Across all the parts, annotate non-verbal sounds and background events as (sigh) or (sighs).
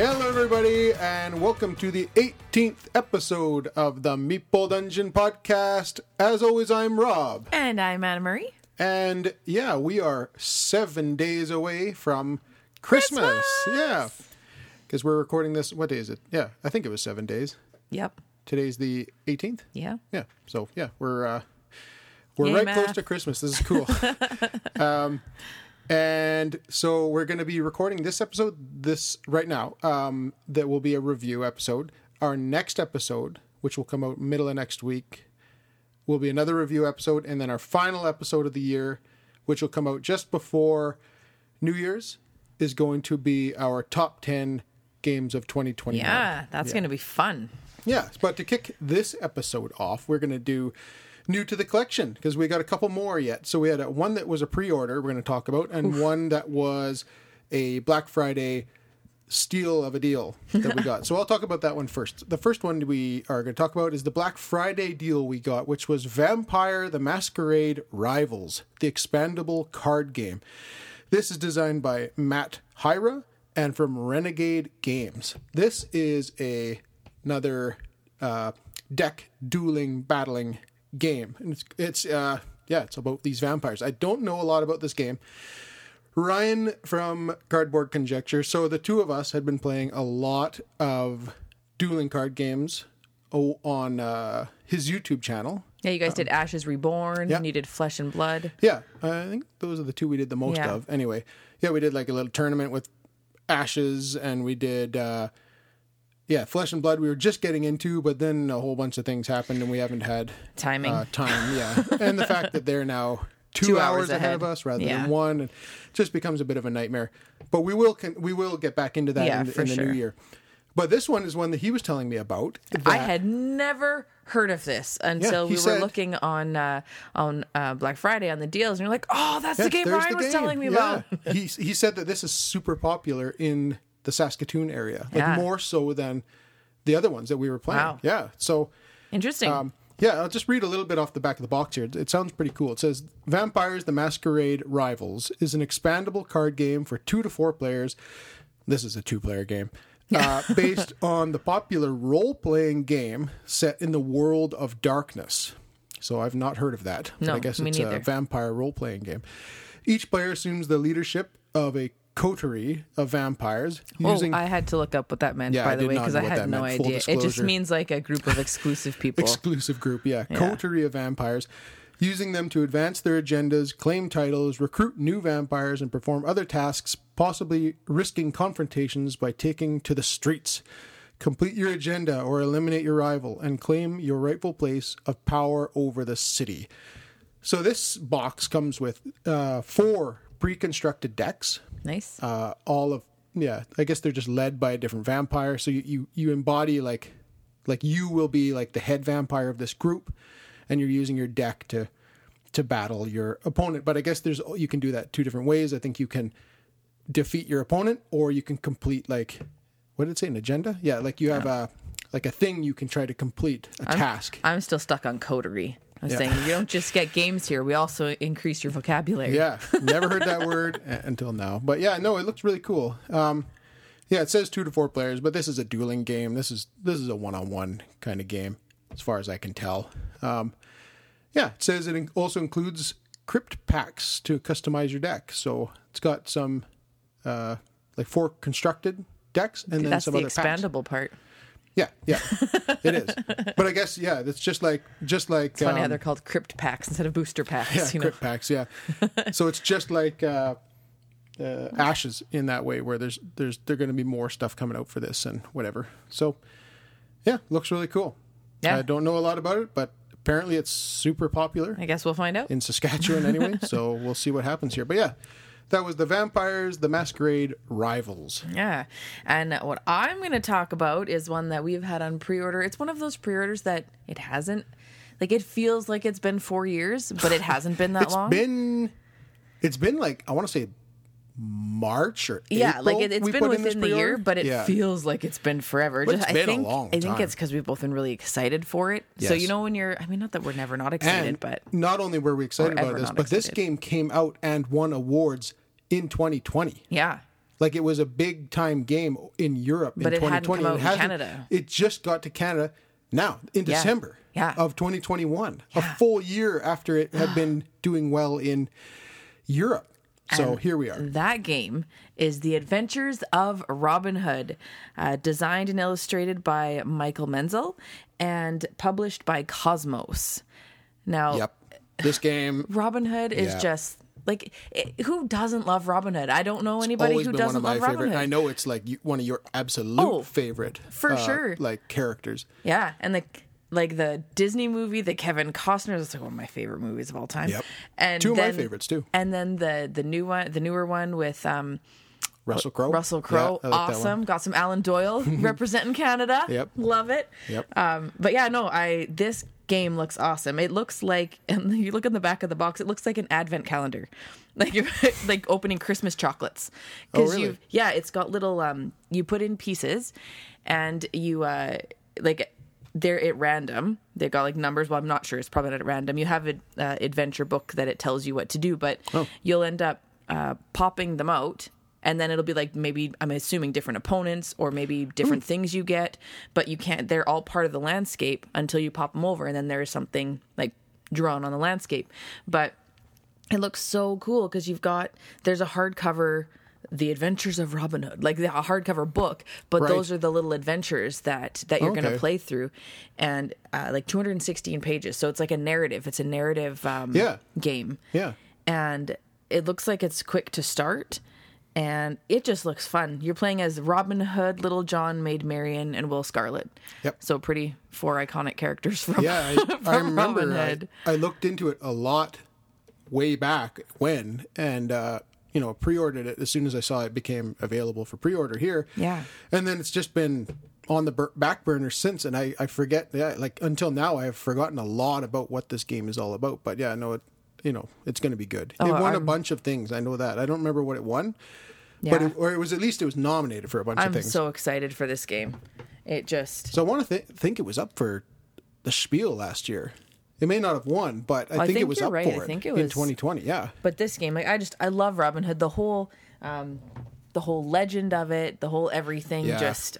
Hello, everybody, and welcome to the 18th episode of the Meeple Dungeon podcast. As always, I'm Robb, And I'm Anna Marie. and yeah, we are seven days away from Christmas. Christmas! Yeah, because we're recording this. What day is it? Yeah, I think it was seven days. Yep. Today's the 18th. Yeah. Yeah, so yeah, we're uh, we're Yay, right math. close to Christmas. This is cool. (laughs) um, and so we're going to be recording this episode this right now. Um, that will be a review episode. Our next episode, which will come out middle of next week, will be another review episode, and then our final episode of the year, which will come out just before New Year's, is going to be our top ten games of 2021. Yeah, that's going to be fun. Yeah, but to kick this episode off, we're going to do new to the collection because we got a couple more yet. So we had a, one that was a pre-order we're going to talk about, and one that was a Black Friday steal of a deal that we (laughs) got. so I'll talk about that one first. The first one we are going to talk about is the Black Friday deal we got, which was Vampire the Masquerade Rivals, the expandable card game. This is designed by Matt Hyra and from Renegade Games. This is a another uh, deck dueling battling game, and it's it's uh, yeah, it's about these vampires. I don't know a lot about this game. Ryan from Cardboard Conjecture. So the two of us had been playing a lot of dueling card games on uh, his YouTube channel. Yeah, you guys did Ashes Reborn. yeah. And you did Flesh and Blood. Yeah, I think those are the two we did the most Yeah. of. Anyway, yeah, we did like a little tournament with Ashes, and we did, uh, yeah, Flesh and Blood. We were just getting into, but then a whole bunch of things happened, and we haven't had Timing. uh, (laughs) time. Yeah, and the fact that they're now (laughs) two, Two hours, hours ahead. of us rather Yeah. than one, and just becomes a bit of a nightmare. But we will con- we will get back into that Yeah, in, for in the new year. But this one is one that he was telling me about. I had never heard of this until he we said- were looking on uh, on uh, Black Friday on the deals, and you're like, "Oh, that's Yeah, the game Ryan the was telling me Yeah. about." (laughs) he he said that this is super popular in the Saskatoon area, like Yeah. more so than the other ones that we were playing. Wow. Yeah. So Interesting. um, yeah, I'll just read a little bit off the back of the box here. It, sounds pretty cool. It says Vampires the Masquerade Rivals is an expandable card game for two to four players. This is a two player game. (laughs) Uh, based on the popular role playing game set in the world of darkness. So I've not heard of that. No, I guess me it's a vampire role playing game. Each player assumes the leadership of a coterie of vampires using oh, I had to look up what that meant, Yeah, by the way, because I had no meant. Idea. It just means like a group of exclusive (laughs) people. exclusive group, yeah, coterie of vampires, using them to advance their agendas, claim titles, recruit new vampires, and perform other tasks, possibly risking confrontations by taking to the streets. Complete your agenda or eliminate your rival and claim your rightful place of power over the city. So this box comes with uh, four pre-constructed decks nice. uh, all of yeah i guess they're just led by a different vampire. So you, you you embody like like you will be like the head vampire of this group and you're using your deck to to battle your opponent. But i guess there's you can do that two different ways. I think you can defeat your opponent or you can complete like what did it say an agenda? Yeah like you have a like a thing you can try to complete a task. I'm still stuck on coterie. I was saying you don't just get games here; we also increase your vocabulary. Yeah, (laughs) never heard that word until now. But yeah, no, it looks really cool. Um, yeah, it says two to four players, but this is a dueling game. This is this is a one on one kind of game, as far as I can tell. Um, yeah, it says it also includes crypt packs to customize your deck. So it's got some uh, like four constructed decks and then some the other packs. expandable part. Yeah, yeah, it is. But I guess yeah, it's just like just like It's funny how um, they're called crypt packs instead of booster packs. yeah, you know, crypt packs. Yeah. (laughs) so it's just like uh, uh, ashes in that way, where there's there's there going to be more stuff coming out for this and whatever. So yeah, looks really cool. Yeah. I don't know a lot about it, but apparently it's super popular I guess we'll find out. in Saskatchewan anyway. (laughs) so we'll see what happens here. But yeah, that was the Vampires the Masquerade Rivals. Yeah. And what I'm going to talk about is one that we've had on pre order. It's one of those pre orders that it hasn't, like, it feels like it's been four years, but it hasn't been that (laughs) It's long. been it's been like I want to say March or yeah, April like it, it's we been put in this within the year, but it Yeah. feels like it's been forever. But it's I been a think, long I think it's because we've both been really excited for it. So you know when you're, I mean, not that we're never not excited, And but not only were we excited about this, but this game came out and won awards in 2020. yeah, Like it was a big time game in Europe But in it hadn't 2020. come out It Canada. It just got to Canada now in Yeah. December Yeah. of 2021, a full year after it had (sighs) been doing well in Europe. So here we are. That game is The Adventures of Robin Hood, uh, designed and illustrated by Michael Menzel and published by Kosmos. Now, Yep. This game (laughs) Robin Hood is Yeah. just like it, who doesn't love Robin Hood? I don't know anybody who doesn't love Robin. Hood. I know it's like you, one of your absolute Oh, favorite for uh, sure. like characters. Yeah, and the like the Disney movie, the Kevin Costner is like one of my favorite movies of all time. Yep. and Two of my favorites, too. And then the the new one, the newer one with um Russell Crowe. Russell Crowe, Yeah, like awesome. Got some Alan Doyle (laughs) representing Canada. Yep. love it. Yep. Um, but yeah, no, I this game looks awesome. It looks like, (laughs) and you look in the back of the box, it looks like an advent calendar, (laughs) like you're (laughs) like opening Christmas chocolates. Oh, really? you, yeah, it's got little. Um, you put in pieces, and you uh like they're at random. They got like numbers. Well, I'm not sure. It's probably not at random. You have an uh, adventure book that it tells you what to do, but Oh. you'll end up uh, popping them out. And then it'll be like maybe I'm assuming different opponents or maybe different things you get, but you can't. They're all part of the landscape until you pop them over, and then there's something like drawn on the landscape. But it looks so cool because you've got there's a hardcover the adventures of robin hood like a hardcover book but Right. those are the little adventures that that you're going to play through and uh, like 216 pages so it's like a narrative it's a narrative um, Yeah. game Yeah. and it looks like it's quick to start and it just looks fun you're playing as robin hood little john maid marian and will scarlet Yep. so pretty four iconic characters from Yeah, I, (laughs) I remember. Robin I, Hood. I looked into it a lot way back when, and uh, you know, pre-ordered it as soon as I saw it became available for pre-order here. Yeah. and then it's just been on the back burner since, and I I forget. Yeah, like until now, I have forgotten a lot about what this game is all about. But yeah, no, it you know, it's going to be good. it Oh, won a bunch of things. I know that. I don't remember what it won. Yeah. But it, or it was at least it was nominated for a bunch i'm of things. I'm so excited for this game it just So I want to th- think it was up for the Spiel last year. It may not have won, but I, I think, it was up right. I for it, think it in 2020. Yeah, but this game like i just i love robin hood the whole um the whole legend of it the whole everything Yeah. just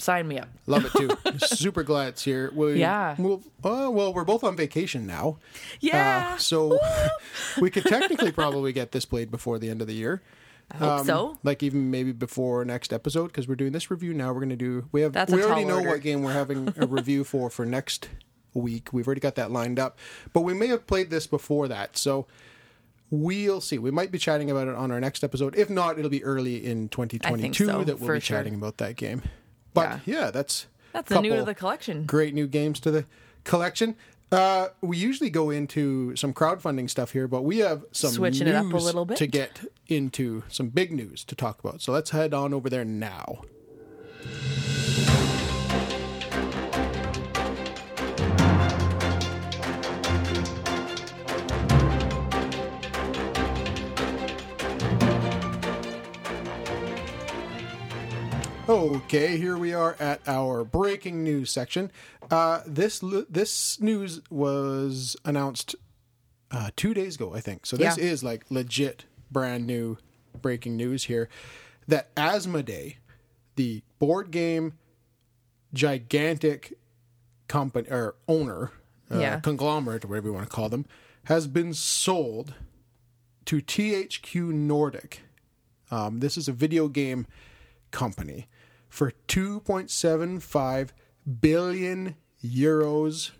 sign me up love it too. (laughs) Super glad it's here. We, Yeah. We'll, uh, well, we're both on vacation now. yeah Uh, so (laughs) we could technically probably get this played before the end of the year. i hope so Like even maybe before next episode because we're doing this review now. We're going to do. We have. That's we already know order. what game we're having a (laughs) review for for next week. We've already got that lined up, but we may have played this before that. So we'll see. We might be chatting about it on our next episode. If not, it'll be early in 2022 so, that we'll be sure. chatting about that game. But yeah, that's that's the new to the collection great new games to the collection. Uh, we usually go into some crowdfunding stuff here, but we have some Switching news it up a little bit. to get into some big news to talk about. So let's head on over there now. Okay, here we are at our breaking news section. Uh, this this news was announced uh, two days ago, I think. So this Yeah. is like legit, brand new breaking news here. That Asmodee, the board game gigantic company or owner, uh, Yeah. conglomerate, or whatever you want to call them, has been sold to THQ Nordic. Um, this is a video game company for 2.75 billion euros.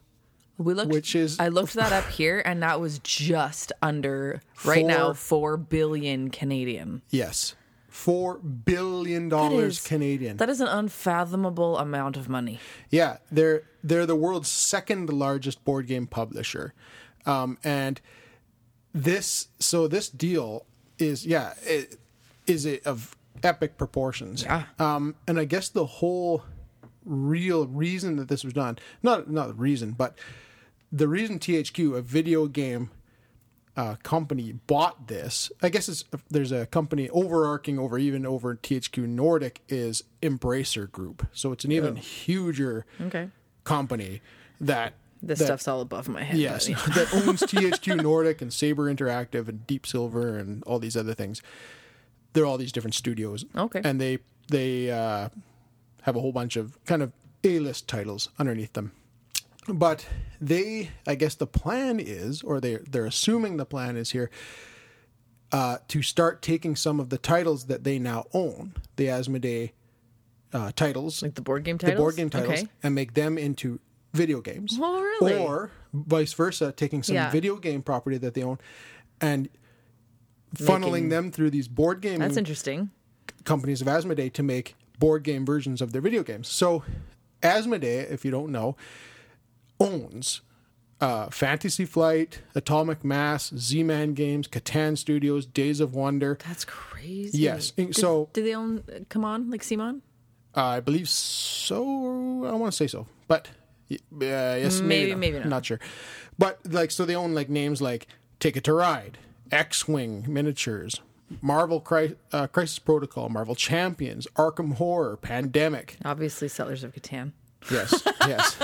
We looked, Which is- I looked that up (laughs) here, and that was just under right now Four- four billion Canadian. Yes, four billion dollars Canadian. That is an unfathomable amount of money. Yeah, they're they're the world's second largest board game publisher, um, and this so this deal is yeah it, is it of epic proportions. Yeah. Um, and I guess the whole real reason that this was done not not the reason, but the reason THQ a video game uh, company bought this. I guess it's, there's a company overarching over even over THQ Nordic is Embracer Group. So it's an even huger Okay. company that This that- stuff's all above my head. yes (laughs) that owns (laughs) THQ Nordic and Saber Interactive and Deep Silver and all these other things. They're all these different studios. Okay. And they they uh, have a whole bunch of kind of A list titles underneath them. But they, I guess, the plan is, or they they're assuming the plan is here, uh, to start taking some of the titles that they now own, the Asmodee uh, titles, Like the board game the titles. board game titles, Okay. and make them into video games. Really? Or vice versa, taking some Yeah. video game property that they own and funneling Making- them through these board gaming That's interesting. companies of Asmodee to make board game versions of their video games. So, Asmodee, if you don't know, owns uh, Fantasy Flight, Atomic Mass, Z-Man Games, Catan Studios, Days of Wonder. That's crazy. Yes, and so Do they own uh, Come On, like Simon? uh, I believe so. I want to say so, but uh, yes, Maybe, not. maybe not. Not sure, but like so they own like names like Ticket to Ride, X-wing miniatures. Marvel uh, Crisis Protocol, Marvel Champions, Arkham Horror, Pandemic, Obviously, Settlers of Catan, Yes, (laughs) yes.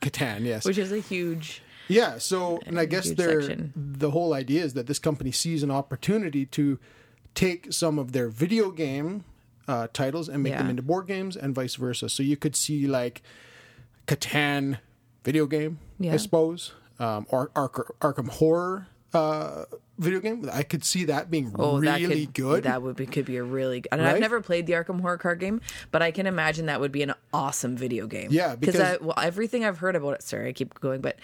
Catan, yes. which is a huge. Yeah, so and I guess they're section. the whole idea is that this company sees an opportunity to take some of their video game uh, titles and make them into board games and vice versa. So you could see like Catan video game, I suppose, um, or Ark- Arkham Horror uh, video game. I could see that being Oh, that really could, good. That would be could be a really. And Right? I've never played the Arkham Horror card game, but I can imagine that would be an awesome video game. Yeah, because I, well, everything I've heard about it. Sorry, I keep going, but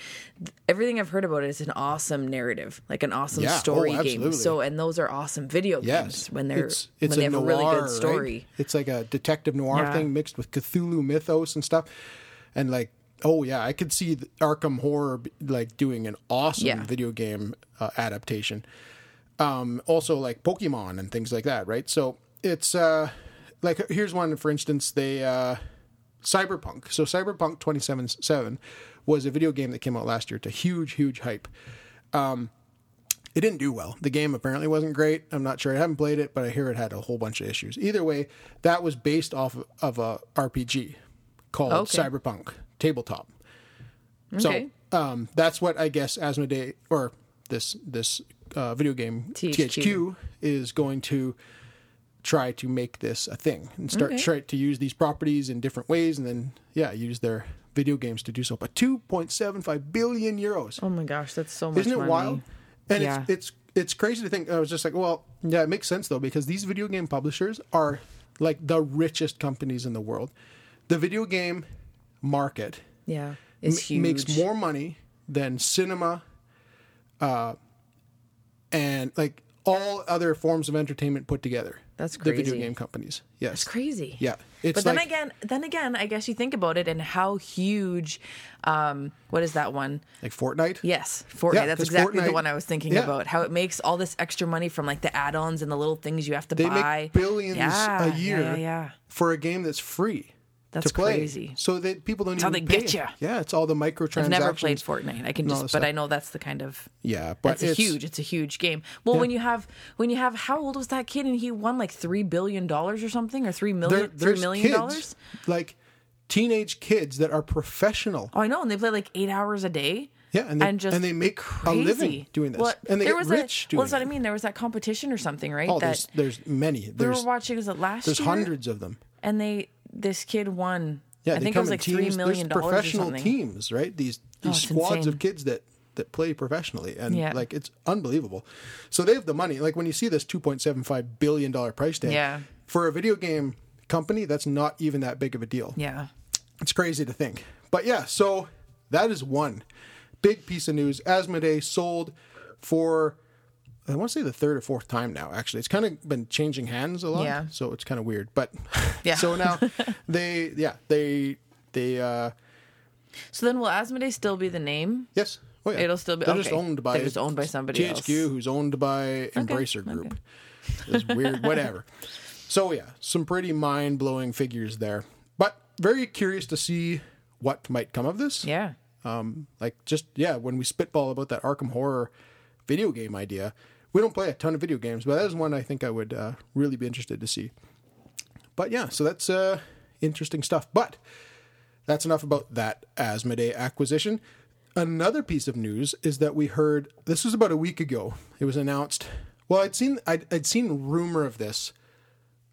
everything I've heard about it is an awesome narrative, like an awesome Yeah, oh, story game. So, and those are awesome video Yes, games when they're it's, it's when they have noir, a really good right? story. It's like a detective noir Yeah. thing mixed with Cthulhu mythos and stuff, and like oh yeah, I could see Arkham Horror like doing an awesome Yeah. video game uh, adaptation. Um, also like Pokemon and things like that, right? So it's uh, like here's one for instance, they uh, Cyberpunk. So Cyberpunk 2077 was a video game that came out last year to huge, huge hype. Um, it didn't do well. The game apparently wasn't great. I'm not sure. I haven't played it, but I hear it had a whole bunch of issues. Either way, that was based off of, a RPG called Okay. Cyberpunk Tabletop. Okay. So um, that's what I guess Asmodee or this this uh, video game THQ. THQ is going to try to make this a thing and start Okay. try to use these properties in different ways, and then yeah, use their video games to do so. But 2.75 billion euros. Oh my gosh, that's so much. Isn't it money. wild? And Yeah. it's it's it's crazy to think. I was just like, well, yeah, it makes sense though because these video game publishers are like the richest companies in the world. The video game market Yeah, is m- huge. makes more money than cinema, uh, and like all other forms of entertainment put together. That's The video crazy. game companies. Yes, It's crazy. Yeah, it's but then like- again, then again, I guess you think about it and how huge. Um, what is that one? like Fortnite. Yes, Fortnite. Yeah, That's exactly the one I was thinking yeah. about. How it makes all this extra money from like the add-ons and the little things you have to buy. They buy. make billions Yeah, a year Yeah, yeah. for a game that's free. That's to play. crazy. So that people don't how even they pay. get you. Yeah, it's all the microtransactions. I've never played Fortnite. I can just, but I know that's the kind of Yeah, but that's a it's huge. It's a huge game. Well, when you have when you have how old was that kid and he won like three billion dollars or something or three There, million three there's million kids, dollars. like teenage kids that are professional. Oh, I know, and they play like eight hours a day. Yeah, and they, just and they make crazy. a living doing this, Well, and they there get was rich a, doing Well, that's what I mean. There was that competition or something, right? Oh, that there's there's many. we were watching. Was it last there's year? hundreds of them. and they this kid won. Yeah, I think it was like teams. three There's million dollars professional teams, right? These these Oh, squads insane. of kids that that play professionally, and Yeah. like it's unbelievable. So they have the money. Like when you see this 2.75 billion dollar price tag, Yeah. for a video game company, that's not even that big of a deal. Yeah, It's crazy to think. But yeah, so that is one big piece of news. Asmodee sold for I want to say the third or fourth time now. Actually, it's kind of been changing hands a lot, Yeah. so it's kind of weird. But (laughs) Yeah. so now (laughs) they yeah they they uh So then, will Asmodee still be the name? yes oh yeah It'll still be- they're just owned by They're just owned by somebody THQ else. who's owned by Embracer Group. It's weird, (laughs) whatever. So yeah, some pretty mind blowing figures there, but very curious to see what might come of this. Yeah. um, like just yeah when we spitball about that arkham horror video game idea we don't play a ton of video games but that is one i think i would uh, really be interested to see. But yeah so that's uh, interesting stuff. But that's enough about that asmodee acquisition. Another piece of news is that we heard this was about a week ago it was announced. Well i'd seen i'd, I'd seen rumor of this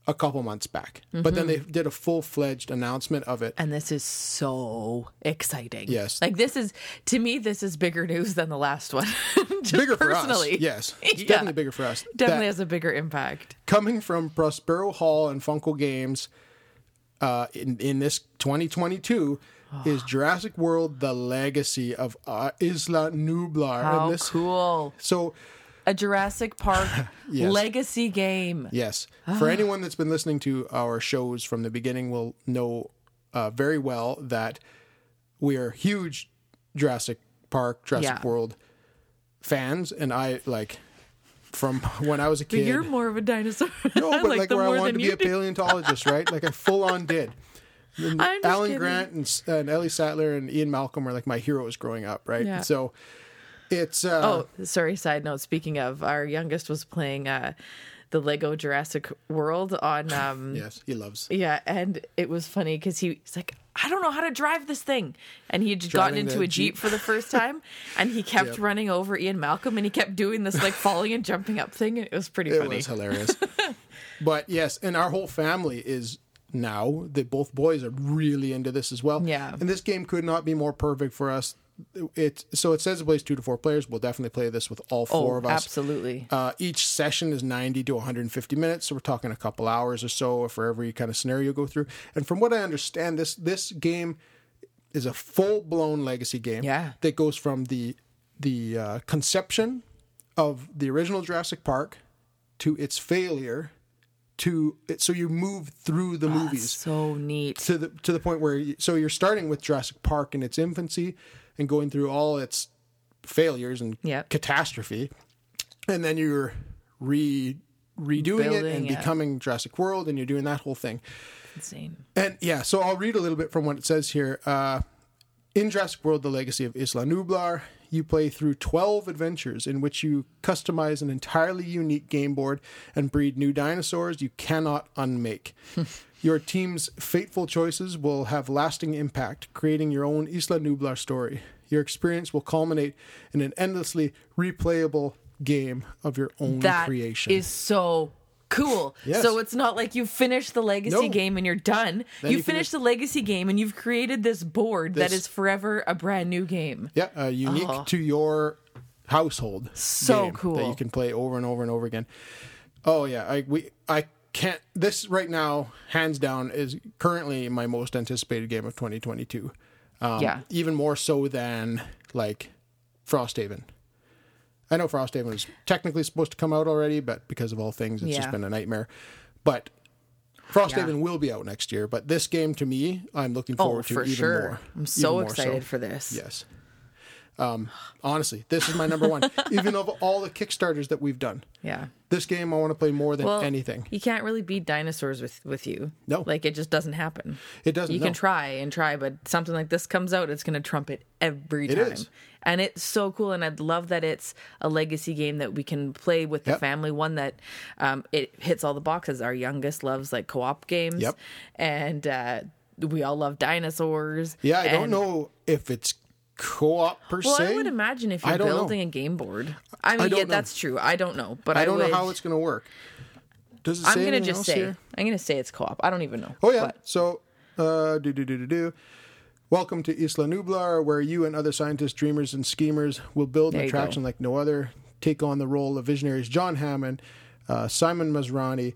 a couple months back, but then they Mm-hmm. did a full fledged announcement of it. And this is so exciting. Yes. Like this is to me this is bigger news than the last one. (laughs) Bigger personally. for us, yes, (laughs) it's Yeah. definitely bigger for us. Definitely That- has a bigger impact. coming from Prospero Hall and Funko Games uh, in in this 2022 (sighs) is Jurassic World: The Legacy of uh, Isla Nublar. How and this, cool. So A Jurassic Park (laughs) Yes. legacy game. yes, Ah. for anyone that's been listening to our shows from the beginning, will know uh, very well that we are huge Jurassic Park, Jurassic Yeah. World fans, and I like. From (laughs) when I was a But kid, you're more of a dinosaur. (laughs) No, but like like, where I wanted to be a paleontologist, right? Like I full on did. Alan kidding. Grant and, and Ellie Sattler and Ian Malcolm were like my heroes growing up, right? Yeah. So it's uh, Oh, sorry. Side note. Speaking of, our youngest was playing uh, the Lego Jurassic World on. (sighs) Um, yes, he loves Yeah, and it was funny because he, he's like, I don't know how to drive this thing, and he had just gotten into a jeep Jeep. for the first time, (laughs) and he kept Yep. running over Ian Malcolm, and he kept doing this like falling and jumping up thing, and it was pretty it funny. It was hilarious. (laughs) but yes, and our whole family is now that both boys are really into this as well. Yeah. and this game could not be more perfect for us. It so it says it plays two to four players. We'll definitely play this with all four oh, of us. absolutely. Uh, each session is 90 to 150 minutes, so we're talking a couple hours or so for every kind of scenario you go through. And from what I understand, this this game is a full blown legacy game. Yeah. that goes from the the uh, conception of the original Jurassic Park to its failure to it. So you move through the movies So neat. to the to the point where you, so you're starting with Jurassic Park in its infancy and going through all its failures and Yep. catastrophe, and then you're re redoing it and it. becoming Jurassic World, and you're doing that whole thing. Insane. And yeah, so I'll read a little bit from what it says here. Uh, in Jurassic World: The Legacy of Isla Nublar, you play through 12 adventures in which you customize an entirely unique game board and breed new dinosaurs you cannot unmake. (laughs) your team's fateful choices will have lasting impact, creating your own Isla Nublar story. Your experience will culminate in an endlessly replayable game of your own That creation. is so cool. Yes. So it's not like you finish the legacy No. game and you're done. Then you you can finish the legacy game and you've created this board that This- is forever a brand new game. Yeah, uh, unique Oh. to your household. So cool. that you can play over and over and over again. Oh yeah, I we I can't. This right now, hands down, is currently my most anticipated game of 2022. Um, Yeah. even more so than like Frosthaven. I know Frosthaven was technically supposed to come out already, but because of all things, it's Yeah. just been a nightmare. But Frosthaven will be out next year. But this game, to me, I'm looking Oh, forward to for even sure. more. I'm so excited for this. Yes. Um, honestly, this is my number one. (laughs) Even of all the Kickstarters that we've done, Yeah. this game I want to play more than Well, anything. You can't really beat dinosaurs with with you. No. Like it just doesn't happen. It doesn't. You no. can try and try, but something like this comes out, it's going to trump it every time. is. And it's so cool, and I'd love that it's a legacy game that we can play with the Yep. family. One that um, it hits all the boxes. Our youngest loves like co-op games, Yep. and uh, we all love dinosaurs. Yeah, I don't know if it's co-op per Well, se. I would imagine if you're don't know. building a game board. I mean, don't yeah, know. that's true. I don't know, but I, I don't would, know how it's going to work. Does it say I'm gonna just say. here? I'm gonna say it's co-op. I don't even know. Oh yeah. But- So, uh, do do do do do. Welcome to Isla Nublar, where you and other scientists, dreamers, and schemers will build an you go. attraction like no other. Take on the role of visionaries John Hammond, uh, Simon Masrani,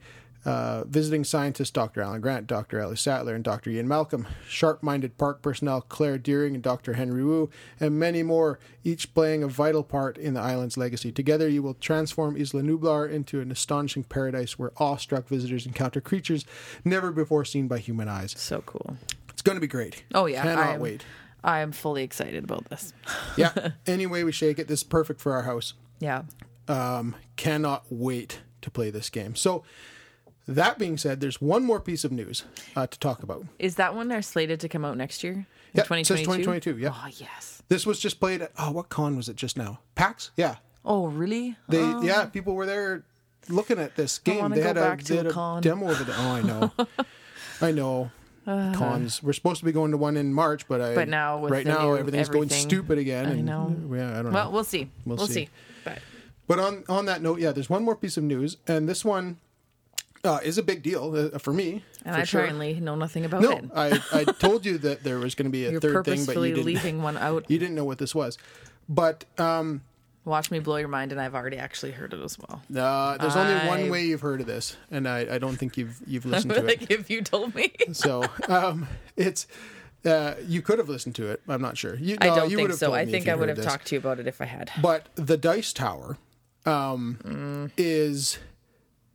uh, visiting scientists Dr. Alan Grant, Dr. Ellie Sattler, and Dr. Ian Malcolm, sharp-minded park personnel Claire Dearing and Dr. Henry Wu, and many more, each playing a vital part in the island's legacy. Together, you will transform Isla Nublar into an astonishing paradise where awestruck visitors encounter creatures never before seen by human eyes. So cool. It's going to be great. Oh yeah, cannot I'm, wait. I am fully excited about this. Yeah. (laughs) any way we shake it, this is perfect for our house. Yeah. Um, cannot wait to play this game. So, that being said, there's one more piece of news uh, to talk about. Is that one are slated to come out next year? Yeah, says 2022, yeah. Oh yes. This was just played at oh, what con was it just now? PAX? Yeah, Oh really? they ah. yeah people were there looking at this game. They had, back a, to they had a con. demo of it. Oh, I know, (laughs) I know. Uh-huh. Cons. We're supposed to be going to one in March, but I. But now with right now, everything's going stupid again. I and, know. Yeah, I don't know. Well, we'll see. We'll We'll, see. see. But But on on that note, yeah, there's one more piece of news, and this one uh, is a big deal uh, for me. And for I sure. apparently know nothing about No, it. I, I (laughs) told you that there was going to be a You're third thing, but you didn't. leaving one out. (laughs) You didn't know what this was. But um, Watch me blow your mind, and I've already actually heard it as well. uh, there's only one way you've heard of this, and I, I don't think you've you've (laughs) listened to it. like if you told me, So um, it's uh, you could have listened to it. I'm not sure. You, I don't think so. I think I would have this. talked to you about it if I had. But the Dice Tower um, Mm. is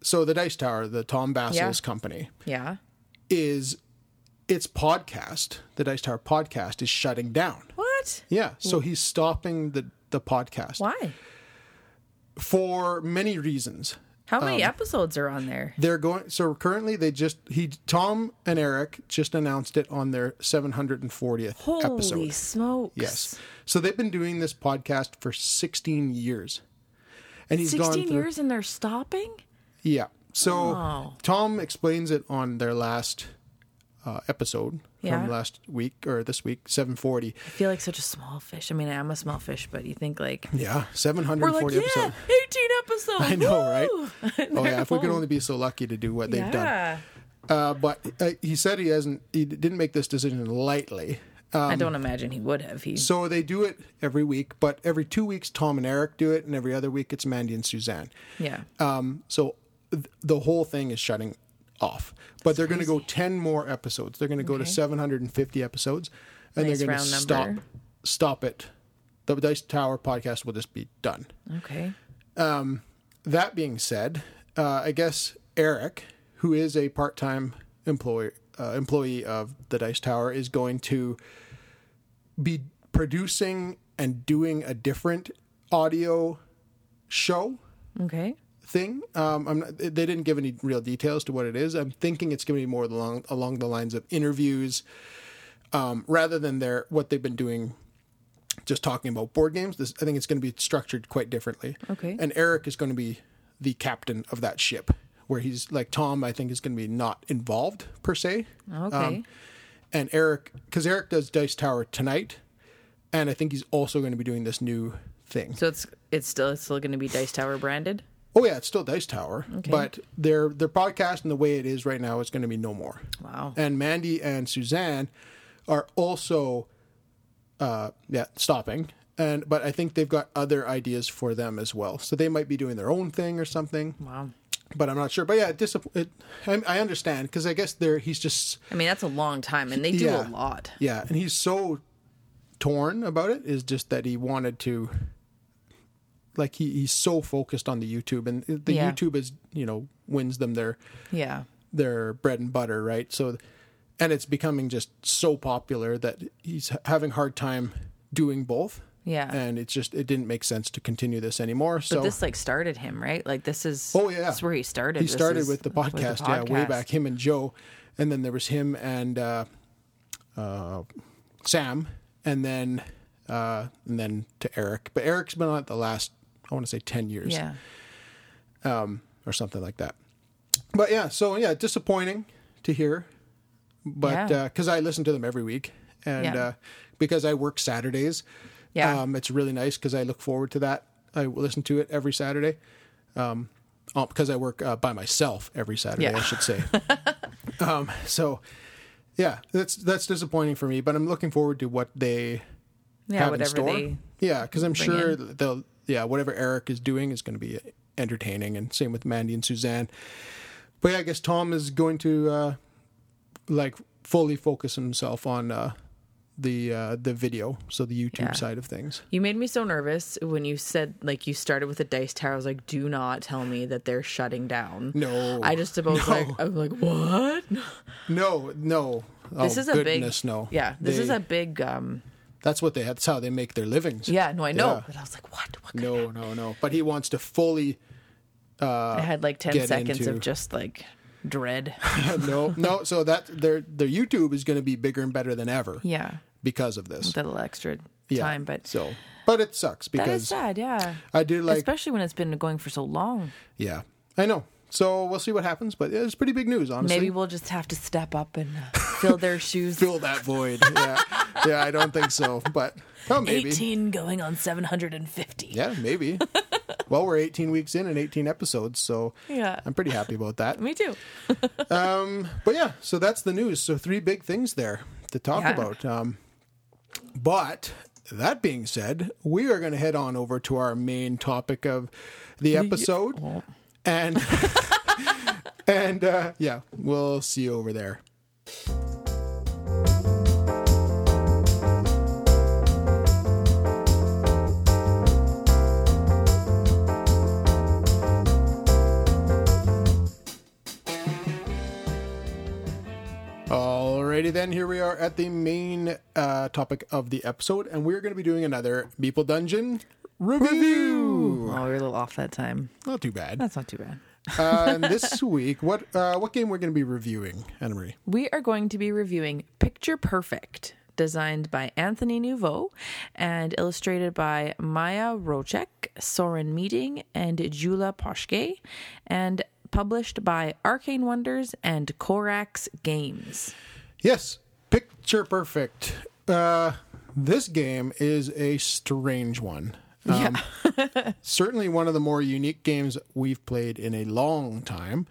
so the Dice Tower, the Tom Vasel's Yeah. company, Yeah. is its podcast, the Dice Tower podcast, is shutting down. What? Yeah, so he's stopping the the podcast Why? for many reasons. How Um, many episodes are on there? They're going so currently they just he Tom and Eric just announced it on their 740th Holy episode. Holy smokes! Yes. So they've been doing this podcast for 16 years. And he's gone sixteen through years and they're stopping. Yeah. So Oh. Tom explains it on their last uh, episode Yeah. from last week or this week, 740. I feel like such a small fish. I mean, I am a small fish, but you think like Yeah, 740 like, yeah, eighteen episodes. I know, right? right? (laughs) Oh yeah, if we could only be so lucky to do what they've done. Uh, but uh, he said he hasn't. He didn't make this decision lightly. I don't imagine he would have. He Um, So they do it every week, but every two weeks Tom and Eric do it, and every other week it's Mandy and Suzanne. yeah. Um, so the whole thing is shutting off. But they're going to go 10 more episodes. They're going to go to 750 episodes and Nice they're going to stop number. stop it. The Dice Tower podcast will just be done. okay. That being said, uh, I guess Eric, who is a part-time employee uh, employee of the Dice Tower is going to be producing and doing a different audio show Okay. Thing. Um, I'm not, they didn't give any real details to what it is. I'm thinking it's going to be more along along the lines of interviews, um, rather than their what they've been doing, just talking about board games. This, I think it's going to be structured quite differently. Okay. And Eric is going to be the captain of that ship, where he's like Tom. I think is going to be not involved per se. Okay. Um, and Eric, because Eric does Dice Tower tonight, and I think he's also going to be doing this new thing. so it's it's still it's still going to be Dice Tower branded. Oh yeah, it's still Dice Tower, but their their podcast and the way it is right now is going to be no more. Wow. And Mandy and Suzanne are also, uh, yeah, stopping. And but I think they've got other ideas for them as well, so they might be doing their own thing or something. Wow. But I'm not sure. But yeah, it, disapp- it I, I understand because I guess they're he's just I mean, that's a long time, and they do Yeah. a lot. yeah, and he's so torn about it. Is just that he wanted to. Like he, he's so focused on the YouTube and the Yeah. YouTube is you know wins them their Yeah. their bread and butter, right? So, and it's becoming just so popular that he's having hard time doing both. Yeah. And it's just it didn't make sense to continue this anymore. But so this like started him, right? Like this is Oh, yeah. that's where he started. he This started is with the podcast, yeah, way back. Him and Joe, and then there was him and uh, uh, Sam, and then uh, and then to Eric. But Eric's been on it the last I want to say ten years. Yeah. or something like that. But yeah, so yeah, disappointing to hear, but Yeah. because I listen to them every week, and Yeah. uh, because I work Saturdays, Yeah. um, it's really nice because I look forward to that. I listen to it every Saturday, um, uh, because I work uh, by myself every Saturday, Yeah. I should say. (laughs) um, so yeah, that's that's disappointing for me, but I'm looking forward to what they Yeah. have in store. they. Yeah, because I'm sure in. they'll yeah whatever Eric is doing is going to be entertaining, and same with Mandy and Suzanne. But yeah, I guess Tom is going to uh, like fully focus himself on uh, the uh, the video, so the YouTube Yeah. side of things. You made me so nervous when you said like you started with the dice tower. I was like, do not tell me that they're shutting down. No, I just about no. like I'm like what? no, no. This oh, is a big no. Yeah, this is a big um That's what they. That's how they make their livings. yeah, no, I know. Yeah. But I was like, what? What No, no, no. But he wants to fully. Uh, I had like ten seconds into- of just like dread. (laughs) no, no. So that their their YouTube is going to be bigger and better than ever yeah. because of this. That little extra Yeah. time, but so, but it sucks because that is sad, yeah. I do like. Especially when it's been going for so long. Yeah, I know. So we'll see what happens, but it's pretty big news, honestly. Maybe we'll just have to step up and uh, fill their shoes. fill that void. yeah, yeah. I don't think so, but oh, maybe. 18 going on 750. Yeah, maybe. well, we're 18 weeks in and 18 episodes, so Yeah. I'm pretty happy about that. Me too. (laughs) But yeah, so that's the news. So three big things there to talk Yeah. about. Um, but that being said, we are going to head on over to our main topic of the episode, and (laughs) and uh, yeah, we'll see you over there. Alrighty then, here we are at the main uh, topic of the episode, and we're going to be doing another Meeple Dungeon review. Oh, we were a little off that time. Not too bad. That's not too bad. Uh, and this (laughs) week, what uh, what game we're going to be reviewing, Anna Marie? We are going to be reviewing Picture Perfect, designed by Anthony Nouveau and illustrated by Maya Rocek, Soren Meeting, and Jula Poshke, and published by Arcane Wonders and Corax Games. Yes, Picture Perfect. Uh, this game is a strange one. Um, (laughs) certainly one of the more unique games we've played in a long time.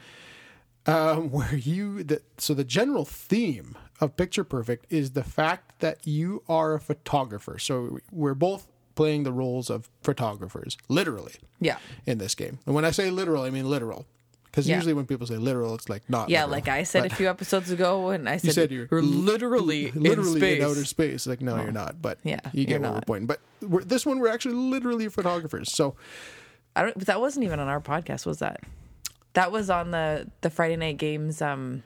Um, where you the, so the general theme of Picture Perfect is the fact that you are a photographer. So we're both playing the roles of photographers, literally, Yeah. in this game. And when I say literal, I mean literal. Because Yeah. usually when people say literal, it's like not. Yeah, literal. like I said But- a few episodes ago, and I said, said you're literally, literally in space. outer space. Like, no, you're not. But Yeah, you get what we're pointing. But we're, this one, we're actually literally photographers. So I don't. But that wasn't even on our podcast, was that? That was on the the Friday night games. Um,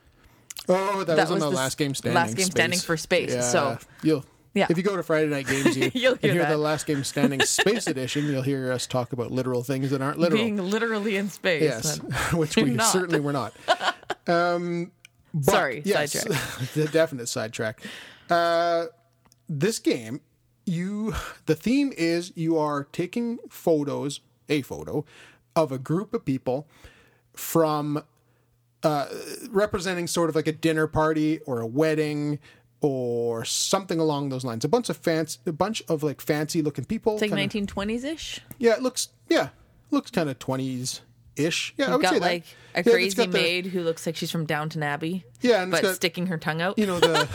Oh, that, That was on was the the last game standing. last game standing for space, so- you'll Yeah. If you go to Friday Night Games, you, (laughs) You'll and hear hear the last game standing (laughs) space edition. You'll hear us talk about literal things that aren't literal. being literally in space. yes, (laughs) which we not. certainly were not. Um, but Sorry, yes, sidetrack. the definite sidetrack. Uh, this game, you the theme is you are taking photos, a photo of a group of people from uh, representing sort of like a dinner party or a wedding or something along those lines. A bunch of fancy, a bunch of like fancy looking people. It's like 1920s ish. yeah, it looks yeah, looks kind of twenties ish. Yeah, I You've would say got that. like a Yeah, crazy the- maid who looks like she's from Downton Abbey. Yeah, and but got- sticking her tongue out. you know the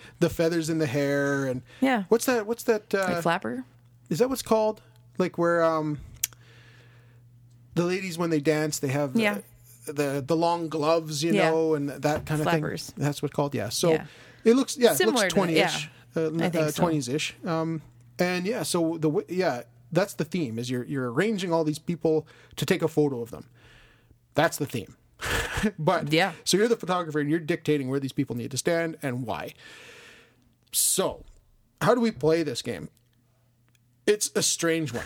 (laughs) the feathers in the hair and Yeah. What's that? What's that? Uh, like flapper. is that what's called? Like where um the ladies when they dance they have the, the the long gloves, you Yeah. know, and that kind of Flappers. thing. That's what's called. Yeah. So Yeah. It looks yeah, Similar it looks twenty ish, yeah. I think so. twenties ish. Um, and yeah, so the yeah, that's the theme is you're you're arranging all these people to take a photo of them. That's the theme. (laughs) but Yeah. so you're the photographer and you're dictating where these people need to stand and why. So, how do we play this game? It's a strange one.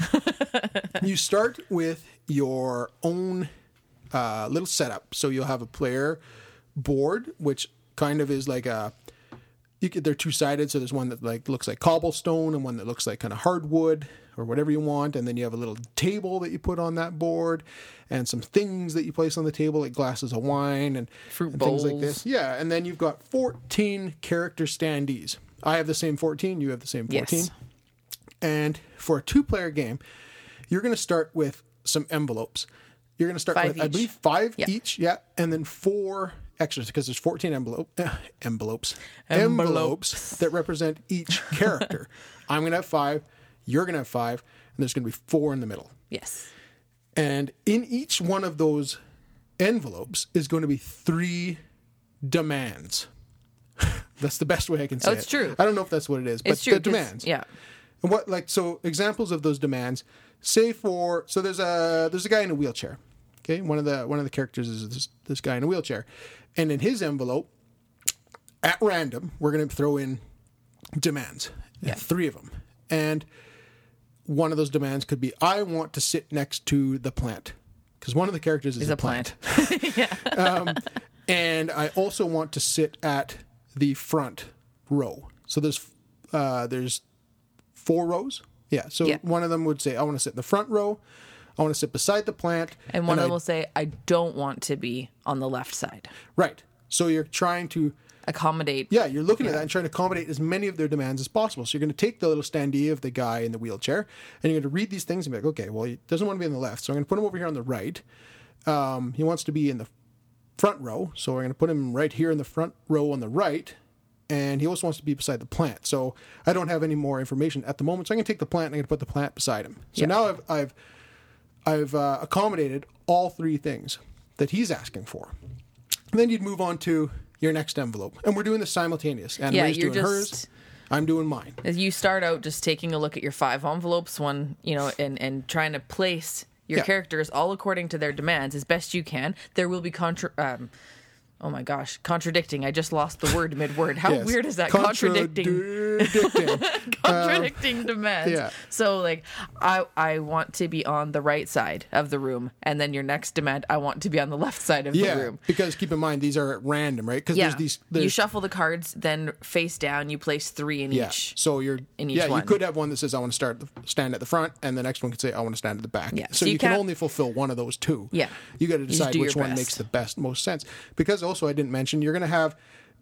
(laughs) you start with your own uh, little setup. So you'll have a player board, which kind of is like a. You could, they're two sided, so there's one that like looks like cobblestone and one that looks like kind of hardwood or whatever you want, and then you have a little table that you put on that board, and some things that you place on the table like glasses of wine and, Fruit and things like this. Yeah, and then you've got 14 character standees. I have the same 14. You have the same 14. Yes. And for a two player game, you're going to start with some envelopes. You're going to start Five with, I believe, five Yeah. each. Yeah. And then four extras because there's 14 envelope, eh, envelopes, Envelopes. envelopes that represent each (laughs) character. I'm going to have five. You're going to have five. And there's going to be four in the middle. Yes. And in each one of those envelopes is going to be three demands. (laughs) that's the best way I can say Oh, it's it. true. I don't know if that's what it is, but It's true. the demands. Yeah. And what like so examples of those demands? Say for so there's a there's a guy in a wheelchair. Okay, one of the one of the characters is this this guy in a wheelchair, and in his envelope, at random, we're going to throw in demands. Yeah. three of them, and one of those demands could be I want to sit next to the plant because one of the characters is Is a, a plant. (laughs) (laughs) um, and I also want to sit at the front row. So there's uh, there's four rows. Yeah. So Yeah. one of them would say, I want to sit in the front row. I want to sit beside the plant. And one of I- them will say, I don't want to be on the left side. Right. So you're trying to accommodate. Yeah, you're looking at that and trying to accommodate as many of their demands as possible. So you're going to take the little standee of the guy in the wheelchair, and you're going to read these things and be like, okay, well, he doesn't want to be on the left, so I'm going to put him over here on the right. Um, he wants to be in the front row, so we're going to put him right here in the front row on the right. And he also wants to be beside the plant. So I don't have any more information at the moment. So I'm going to take the plant and I'm going to put the plant beside him. So Yeah. now I've I've I've uh, accommodated all three things that he's asking for. And then you'd move on to your next envelope, and we're doing this simultaneous. And Yeah, you're doing hers. just- I'm doing mine. You start out just taking a look at your five envelopes, one, you know, and and trying to place your Yeah. characters all according to their demands as best you can. There will be contra. Um, oh my gosh, contradicting. I just lost the word mid word. How (laughs) Yes. weird is that? Contradicting. Contradicting. (laughs) Uh, contradicting demands. yeah. So like I I want to be on the right side of the room and then your next demand I want to be on the left side of yeah, the room. because keep in mind these are at random, right? Because Yeah. there's these. you shuffle the cards, then face down, you place three in yeah. each. So you're. in each yeah, one. you could have one that says I want to start stand at the front, and the next one could say I want to stand at the back. Yeah. So, So you, you can only fulfill one of those two. Yeah. You got to decide which one makes the best most sense. Because also I didn't mention you're going to have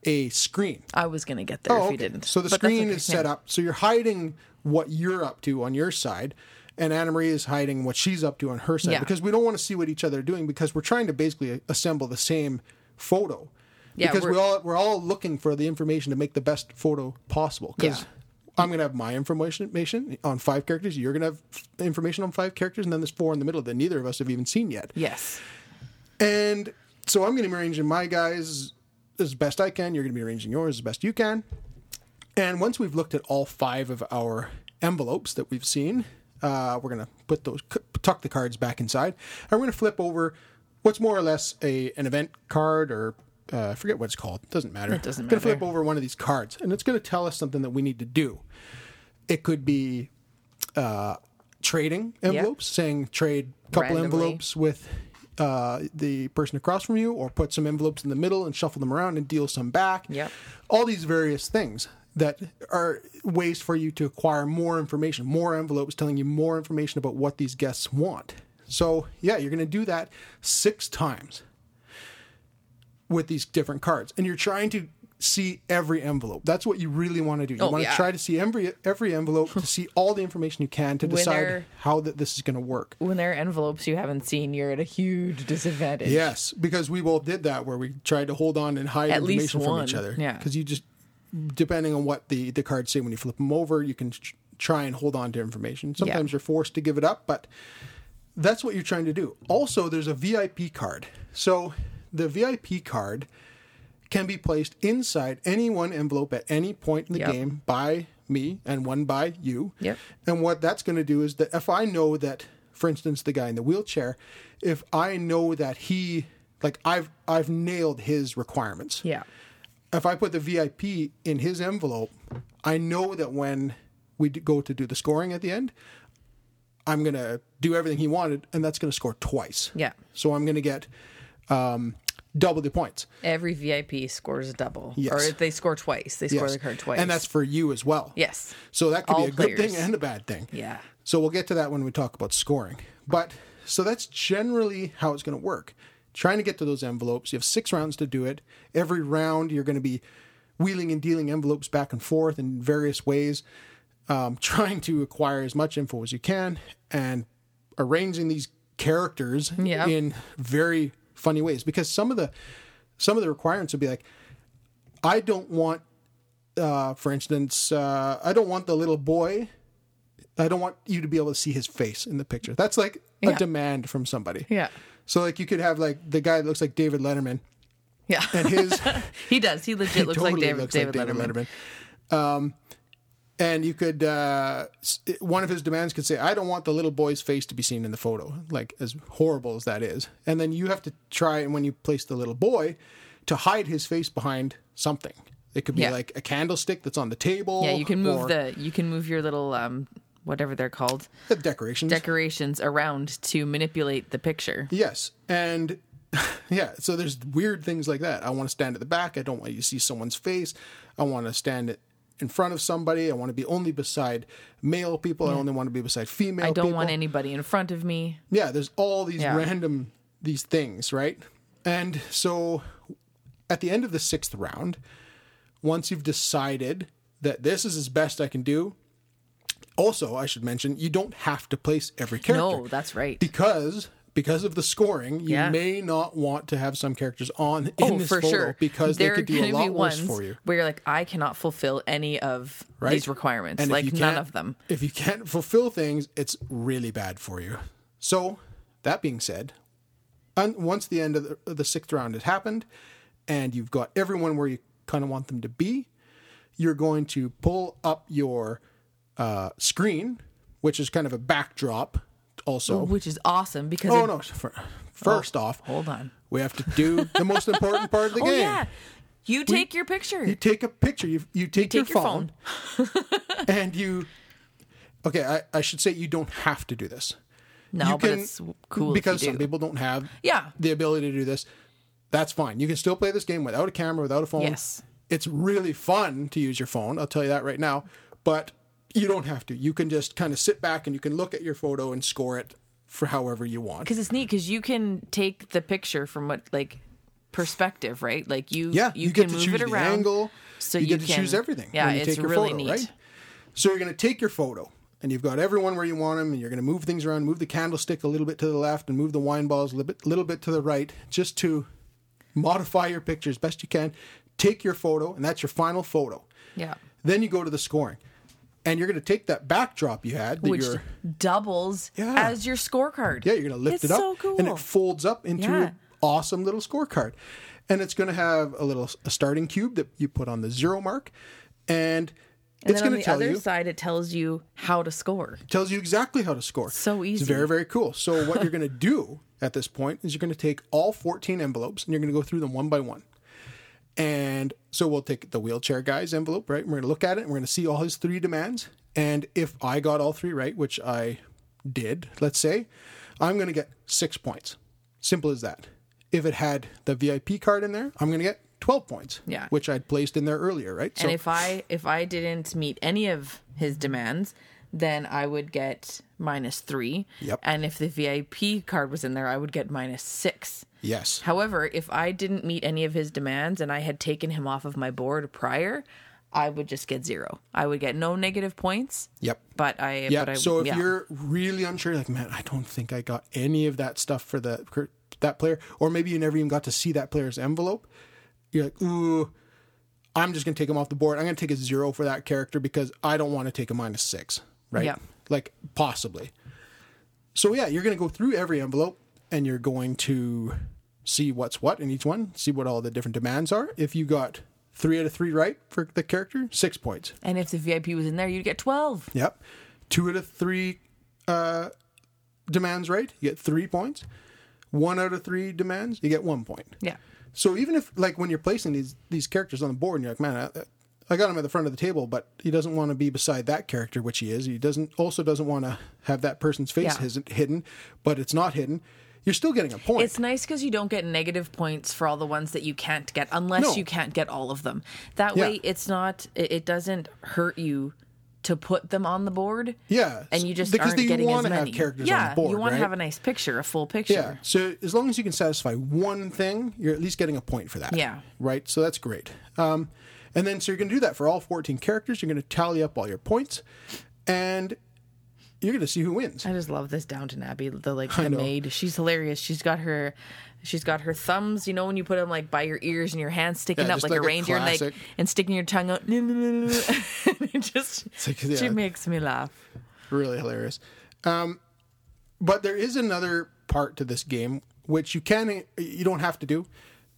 a screen I was gonna get there if Oh, you okay. didn't. So the But screen okay. is set up. So you're hiding what you're up to on your side, and Anna Marie is hiding what she's up to on her side Yeah. because we don't want to see what each other are doing because we're trying to basically assemble the same photo. Yeah, because we're- we're all we're all looking for the information to make the best photo possible. Because Yeah. I'm going to have my information information on five characters. You're going to have information on five characters, and then there's four in the middle that neither of us have even seen yet. Yes. And so I'm going to be arranging my guys as best I can. You're going to be arranging yours as best you can. And once we've looked at all five of our envelopes that we've seen, uh, we're going to put those tuck the cards back inside. And we're going to flip over what's more or less a an event card or uh, I forget what it's called. Doesn't matter. It doesn't matter. Going to flip over one of these cards, and it's going to tell us something that we need to do. It could be uh, trading envelopes, saying trade a couple Randomly. envelopes with uh, the person across from you, or put some envelopes in the middle and shuffle them around and deal some back. Yep. All these various things that are ways for you to acquire more information, more envelopes telling you more information about what these guests want. So, yeah, you're going to do that six times with these different cards, and you're trying to see every envelope. That's what you really want to do. You Oh, want to yeah. try to see every every envelope to see all the information you can to decide how that this is going to work. When there are envelopes you haven't seen, you're at a huge disadvantage. Yes, because we both did that where we tried to hold on and hide At information from each other. yeah. because you just depending on what the the cards say when you flip them over, you can tr- try and hold on to information. Sometimes you're forced to give it up, but that's what you're trying to do. Also, there's a VIP card. So the VIP card can be placed inside any one envelope at any point in the Yep. game by me and one by you. Yep. And what that's going to do is that if I know that, for instance, the guy in the wheelchair, if I know that he, like I've I've nailed his requirements. Yeah. If I put the VIP in his envelope, I know that when we go to do the scoring at the end, I'm going to do everything he wanted, and that's going to score twice. Yeah. So I'm going to get um, double the points. Every VIP scores a double. Yes. Or if they score twice. They score Yes. the card twice. And that's for you as well. Yes. So that could All be a good thing and a bad thing. Yeah. So we'll get to that when we talk about scoring. But so that's generally how it's going to work. Trying to get to those envelopes. You have six rounds to do it. Every round, you're going to be wheeling and dealing envelopes back and forth in various ways, um, trying to acquire as much info as you can and arranging these characters Yeah. in very funny ways. Because some of the some of the requirements would be like, I don't want, uh, for instance, uh, I don't want the little boy I don't want you to be able to see his face in the picture. That's like a Yeah. demand from somebody. Yeah. So like you could have like the guy that looks like David Letterman Yeah. and his (laughs) he does. He legit looks totally like David, looks David, like David Letterman. Letterman. Um, and you could uh, one of his demands could say, "I don't want the little boy's face to be seen in the photo." Like as horrible as that is, and then you have to try and when you place the little boy to hide his face behind something. It could be Yeah. like a candlestick that's on the table. Yeah, you can move or the you can move your little um whatever they're called the decorations. decorations around to manipulate the picture. Yes, and (laughs) yeah, so there's weird things like that. I want to stand at the back. I don't want you to see someone's face. I want to stand at- in front of somebody. I want to be only beside male people. I only want to be beside female. I don't people. want anybody in front of me. Yeah, there's all these Yeah. random these things, right? And so at the end of the sixth round, once you've decided that this is as best I can do, also I should mention you don't have to place every character No, that's right. because because of the scoring, you Yeah. may not want to have some characters on in oh, this for photo sure. because there they could do a lot worse for you. Where you're like, I cannot fulfill any of Right? these requirements. And like none of them. If you can't fulfill things, it's really bad for you. So, that being said, un- once the end of the, of the sixth round has happened, and you've got everyone where you kind of want them to be, you're going to pull up your uh, screen, which is kind of a backdrop. Also, Which is awesome because oh it- no! fir- First oh, off, hold on. we have to do the most important part of the (laughs) Oh game. yeah. You take your picture. You take a picture. You you take, take your, your phone, (laughs) and you. Okay, I, I should say you don't have to do this. no, you but it's cool because you some people don't have Yeah. the ability to do this. That's fine. You can still play this game without a camera, without a phone. Yes. It's really fun to use your phone. I'll tell you that right now. But you don't have to. You can just kind of sit back and you can look at your photo and score it for however you want. because it's neat because you can take the picture from what like perspective, right? Like you, Yeah, you, you, can move choose it the around. angle. so you, you get to choose everything. yeah, it's take your really photo, neat. right? So you're going to take your photo, and you've got everyone where you want them, and you're going to move things around, move the candlestick a little bit to the left, and move the wine balls a little bit, little bit to the right, just to modify your picture as best you can. Take your photo, and that's your final photo. Yeah. Then you go to the scoring, and you're going to take that backdrop you had that Which you're doubles Yeah. as your scorecard. Yeah, you're going to lift It's it up so cool. and it folds up into Yeah. an awesome little scorecard. And it's going to have a little a starting cube that you put on the zero mark and, and it's then on going the to tell other you side, it tells you how to score. tells you exactly how to score. So easy. It's very very cool. So what you're (laughs) going to do at this point is you're going to take all 14 envelopes and you're going to go through them one by one. And so we'll take the wheelchair guy's envelope, right? We're going to look at it and we're going to see all his three demands. And if I got all three right, which I did, let's say, I'm going to get six points. Simple as that. If it had the VIP card in there, I'm going to get 12 points, Yeah. which I'd placed in there earlier, right? So and if I if I didn't meet any of his demands, then I would get minus three. Yep. And if the VIP card was in there, I would get minus six. yes. However, if I didn't meet any of his demands and I had taken him off of my board prior, I would just get zero. I would get no negative points. Yep. But I Yeah. but I so if yeah. you're really unsure, like, man, I don't think I got any of that stuff for the that player, or maybe you never even got to see that player's envelope, you're like, ooh, I'm just gonna take him off the board. I'm gonna take a zero for that character because I don't want to take a minus six, right? Yeah. Like possibly. So yeah, you're gonna go through every envelope and you're going to see what's what in each one, see what all the different demands are. If you got three out of three right for the character, six points. and if the VIP was in there, you'd get twelve. Yep. Two out of three uh, demands right, you get three points. One out of three demands, you get one point. Yeah. So even if, like, when you're placing these these characters on the board, and you're like, man, I, I got him at the front of the table, but he doesn't want to be beside that character, which he is. He doesn't also doesn't want to have that person's face Yeah. his- hidden, but it's not hidden. You're still getting a point. It's nice because you don't get negative points for all the ones that you can't get unless No. you can't get all of them. That Yeah. way, it's not. It, it doesn't hurt you to put them on the board. yeah, and you just because aren't getting as wanna many. have characters yeah, on the board. you want right? to have a nice picture, a full picture. Yeah. So as long as you can satisfy one thing, you're at least getting a point for that. Yeah. Right. So that's great. Um, and then so you're going to do that for all 14 characters. You're going to tally up all your points, and you're going to see who wins. I just love this Downton Abbey. The like the maid. She's hilarious. She's got her. She's got her thumbs, you know, when you put them like by your ears and your hands sticking Yeah, up like, like a a reindeer, and like and sticking your tongue out. (laughs) it just like, she makes me laugh. Really hilarious. Um, but there is another part to this game which you can you don't have to do.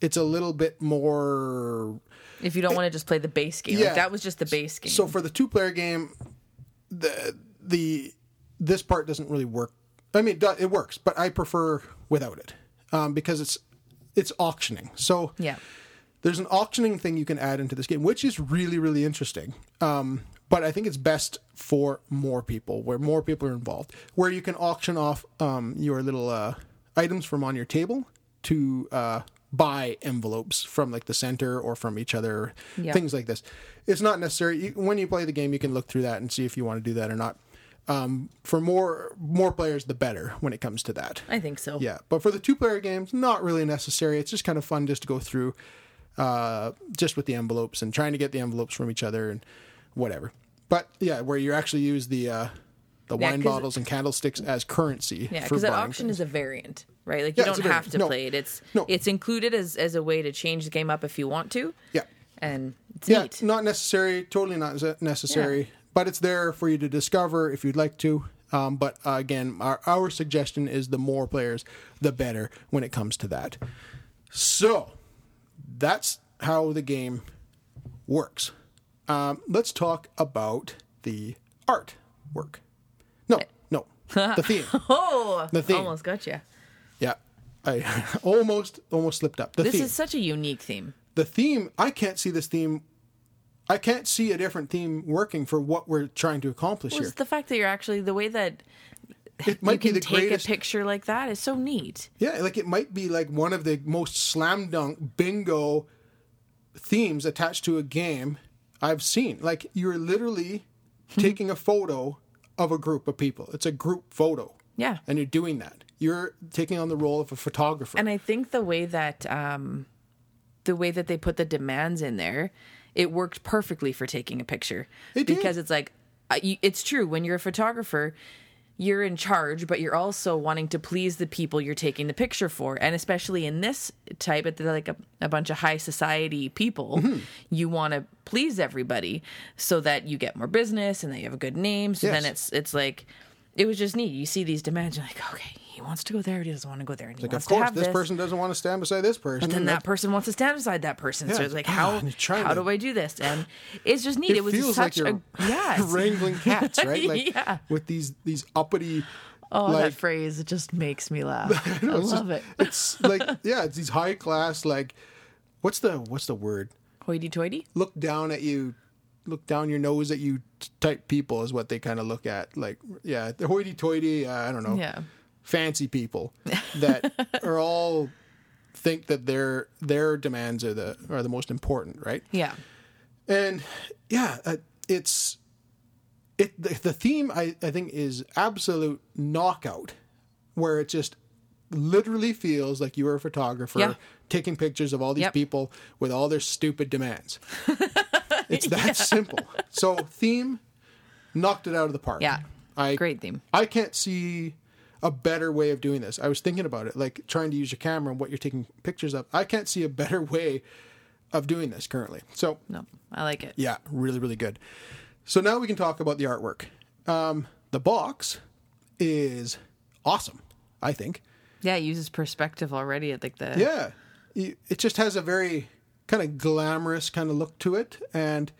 It's a little bit more If you don't want to just play the base game, Yeah. like that was just the base game. So for the two player game, the the this part doesn't really work. I mean, it works, but I prefer without it um, because it's it's auctioning. So yeah, there's an auctioning thing you can add into this game, which is really really interesting. Um, but I think it's best for more people, where more people are involved, where you can auction off um, your little uh, items from on your table to uh, buy envelopes from like the center or from each other, Yeah. things like this. It's not necessary. When you play the game, you can look through that and see if you want to do that or not. Um, for more more players, the better when it comes to that. I think so. Yeah, but for the two player games, not really necessary. It's just kind of fun just to go through. uh, just with the envelopes and trying to get the envelopes from each other and whatever. But yeah, where you actually use the uh, the Yeah, wine bottles and candlesticks as currency. Yeah, because that buying auction things. is a variant, right? Like you a don't have to No. play it. It's No. it's included as as a way to change the game up if you want to, yeah. and it's Yeah, neat. not necessary, totally not necessary, Yeah. but it's there for you to discover if you'd like to. Um, but uh, again, our, our suggestion is the more players, the better when it comes to that. So that's how the game works. Um, let's talk about the art work. The theme. (laughs) Oh, The theme. almost got you. Yeah, I (laughs) almost almost slipped up. The This theme. is such a unique theme. the theme i can't see this theme i can't see a different theme working for what we're trying to accomplish Was here the fact that you're actually the way that it you might be the take greatest a picture like that is so neat. yeah like it might be like one of the most slam dunk bingo themes attached to a game i've seen like you're literally (laughs) taking a photo of a group of people it's a group photo Yeah. and you're doing that you're taking on the role of a photographer And I think the way that um, the way that they put the demands in there, it worked perfectly for taking a picture It did. because it's like uh, it's true when you're a photographer. You're in charge, but you're also wanting to please the people you're taking the picture for. And especially in this type, it's like a, a bunch of high society people, Mm-hmm. you want to please everybody so that you get more business and that you have a good name. So then it's it's like it was just neat. You see these demands, you're like, okay, he wants to go there, he doesn't want to go there, and he like wants of course to have this, this person doesn't want to stand beside this person but then that person wants to stand beside that person. so it's like, how (sighs) and you're trying how to- do I do this? And it's just neat. It, it was feels such like you're a (laughs) yes. wrangling cats, right? (laughs) Like Yeah. with these these uppity. Oh, like, that phrase it just makes me (laughs) laugh. I, know, it's love just- it. It's like yeah, it's these high class like what's the what's the word? Hoity-toity. Look down at you, look down your nose at you type people is what they kind of look at. Like yeah, the hoity toity. Uh, I don't know. Yeah. Fancy people that (laughs) are all think that their their demands are the are the most important, right? Yeah. and yeah uh, it's it the, the theme I, I think is absolute knockout where it just literally feels like you are a photographer Yeah. taking pictures of all these Yep. people with all their stupid demands (laughs) it's that simple so theme knocked it out of the park Yeah. i Great theme. i can't see a better way of doing this i was thinking about it like trying to use your camera and what you're taking pictures of i can't see a better (laughs) way of doing this currently so No, I like it. yeah, really, really good. So now we can talk about the artwork. Um, the box is awesome, I think. Yeah, it uses perspective already at like the Yeah, it just has a very kind of glamorous kind of look to it, and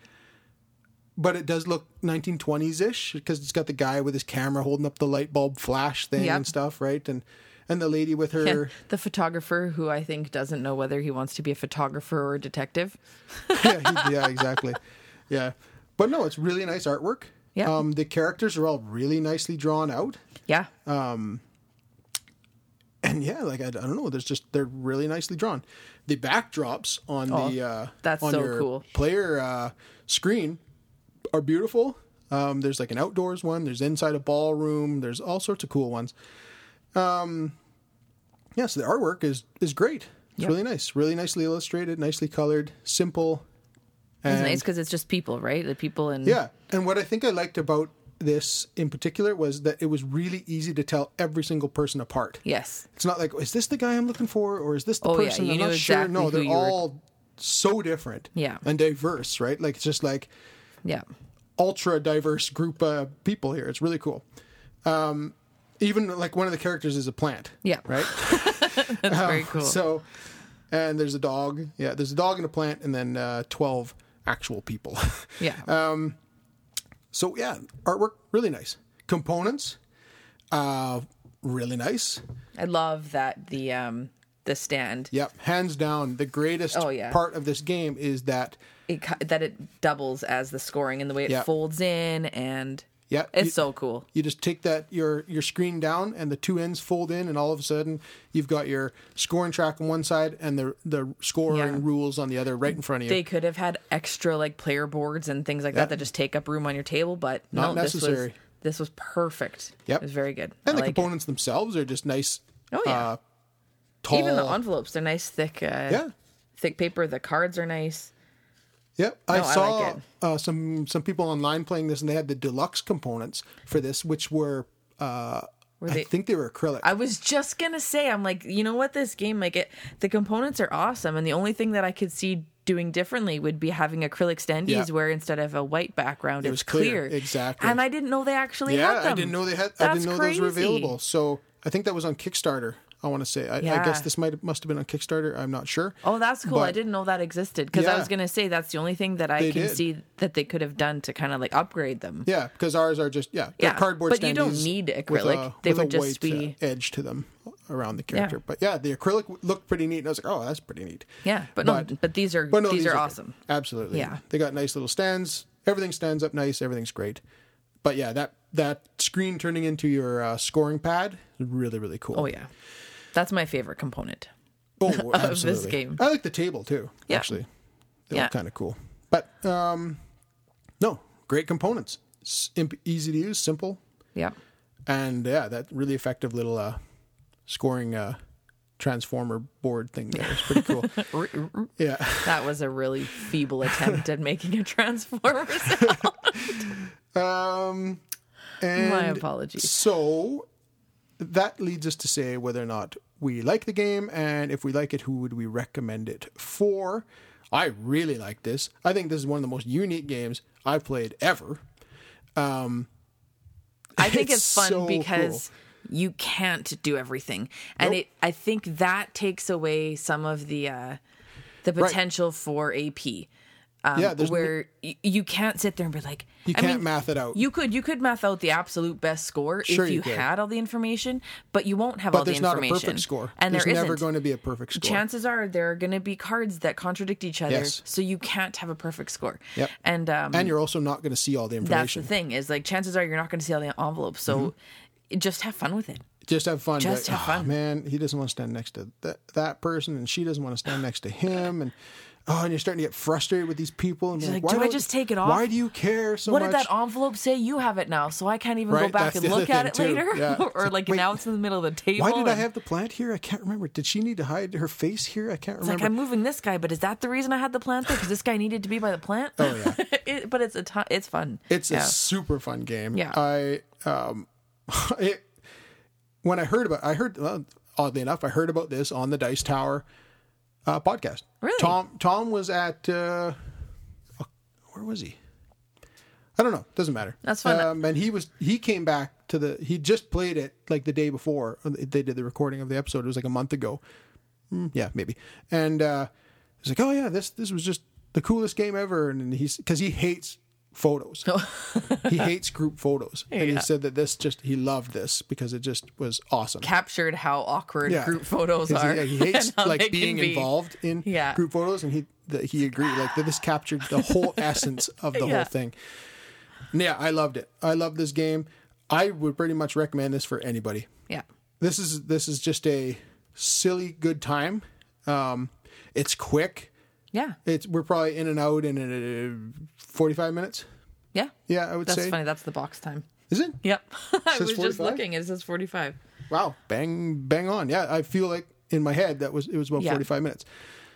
but it does look 1920s ish because it's got the guy with his camera holding up the light bulb flash thing Yep. and stuff, right? And and the lady with her. Yeah, (laughs) the photographer who I think doesn't know whether he wants to be a photographer or a detective. (laughs) yeah, he- yeah, exactly. Yeah, but no, it's really nice artwork. Yeah. Um, the characters are all really nicely drawn out. Yeah. Um, and yeah, like I, I don't know, there's just they're really nicely drawn. The backdrops on the uh, Oh, that's on so your cool. player uh, screen are beautiful. Um, there's like an outdoors one. There's inside a ballroom. There's all sorts of cool ones. Um, yeah, so the artwork is is great. It's Yep. really nice, really nicely illustrated, nicely colored, simple. And, It's nice because it's just people, right? The people and yeah, and what I think I liked about this in particular was that it was really easy to tell every single person apart. Yes. It's not like, is this the guy I'm looking for, or is this the Oh, yeah, person? you I'm knew not sure. No, they're you were- all so different, Yeah. and diverse, right? Like it's just like Yeah. ultra diverse group of people here. It's really cool. Um, even like one of the characters is a plant. Yeah. Right. (laughs) That's very cool. So, and there's a dog. Yeah, there's a dog and a plant, and then uh, twelve actual people. (laughs) yeah. uh, so yeah, artwork really nice. Components, uh, really nice. I love that the um the stand Yep, hands down, the greatest Oh, yeah. part of this game is that it, that it doubles as the scoring and the way it Yeah. folds in and yeah, it's you, so cool. you just take that your your screen down and the two ends fold in, and all of a sudden you've got your scoring track on one side and the the scoring Yeah. rules on the other, right in front of you. They could have had extra like player boards and things like Yeah. that that just take up room on your table, but Not no, this was necessary. this was perfect. Yep. It was very good. and I the like components themselves are just nice. Oh, yeah. uh, tall. Even the envelopes, they're nice thick uh yeah, thick paper. The cards are nice. Yep, I No, I saw like uh, some some people online playing this, and they had the deluxe components for this, which were, uh, Were I think they were acrylic. I was just gonna say, I'm like, you know what, this game, like it, the components are awesome, and the only thing that I could see doing differently would be having acrylic standees Yeah. where instead of a white background, It it's was clear, exactly. And I didn't know they actually yeah, had them. I didn't know they had. I didn't know those were available. So I think that was on Kickstarter. I want to say. I, I guess this might must have been on Kickstarter. I'm not sure. Oh, that's cool. I didn't know that existed because I was gonna say that's the only thing that I can did. see that they could have done to kind of like upgrade them. Yeah, because ours are just yeah, Yeah, cardboard but you don't need acrylic. a- They would just uh, be- edge to them around the character. But yeah, the acrylic looked pretty neat. And I was like, oh, that's pretty neat. Yeah, but, no, But- but these are But no, these, are, good. awesome. Absolutely. Yeah. They got nice little stands. Everything stands up nice. Everything's great. But yeah, that that screen turning into your uh, scoring pad is really really cool. Oh yeah, that's my favorite component. (laughs) Oh, this absolutely. game. I like the table too. Yeah. Actually, they Yeah. look kind of cool. But um, no, great components. Sim- easy to use, simple, Yeah, and yeah, that really effective little uh, scoring uh, transformer board thing there. It's pretty cool. (laughs) yeah. that was a really feeble attempt at making a transformer. (laughs) sound. Um, and My apologies. So that leads us to say whether or not we like the game, and if we like it, who would we recommend it for? I really like this. I think this is one of the most unique games I've played ever. I think it's, It's fun so because you can't do everything, and Nope. it. I think that takes away some of the uh, the potential for AP. Um, Yeah, no- where y- you can't sit there and be like, You I can't mean, math it out. You could you could math out the absolute best score Sure if you you, had all the information, but you won't have all but the there's not a perfect score. and there's there never going to be a perfect score. Chances are there are going to be cards that contradict each other, Yes. so you can't have a perfect score. Yep. And um, and you're also not going to see all the information. that's the thing is like chances are you're not going to see all the envelopes, so just have fun with it. Just have fun. Just Like, have "Ah, fun." man, he doesn't want to stand next to that, that person, and she doesn't want to stand next to him, and oh, and you're starting to get frustrated with these people. And like, why "Do I just take it off? Why do you care so what much? What did that envelope say? You have it now, so I can't even go back that's and look at it too. later. Yeah. (laughs) or like, like wait, now it's in the middle of the table. Why did I have the plant here? I can't remember. Did she need to hide her face here? I can't It's like. I'm moving this guy, but is that the reason I had the plant there? Because this guy needed to be by the plant. Oh, yeah. (laughs) it, but it's a ton, it's fun. it's yeah. a super fun game. Yeah. I um, (laughs) it, when I heard about, I heard well, oddly enough, I heard about this on the Dice Tower uh, podcast. Really? Tom Tom was at uh, where was he? I don't know. Doesn't matter. That's fine. Um, and he was he came back to the he just played it like the day before they did the recording of the episode. It was like a month ago. Mm, yeah, maybe. And uh, he's like, "Oh yeah, this this was just the coolest game ever." And he's because he hates photos. (laughs) he hates group photos, and he said that this just he loved this because it just was awesome. captured how awkward Yeah. group photos are. He, (laughs) he hates and how they like being be. involved in Yeah. group photos, and he that he agreed like that. This captured the whole (laughs) essence of the Yeah. whole thing. And yeah, I loved it. I love this game. I would pretty much recommend this for anybody. Yeah, This is this is just a silly good time. Um, it's quick. Yeah, It's we're probably in and out in uh, forty five minutes. yeah. Yeah, I would That's say. funny. That's the box time. Is it? Yep. (laughs) I Says was just 45? looking. It says forty-five. Wow, bang bang on. Yeah, I feel like in my head that was it was about Yeah. forty five minutes.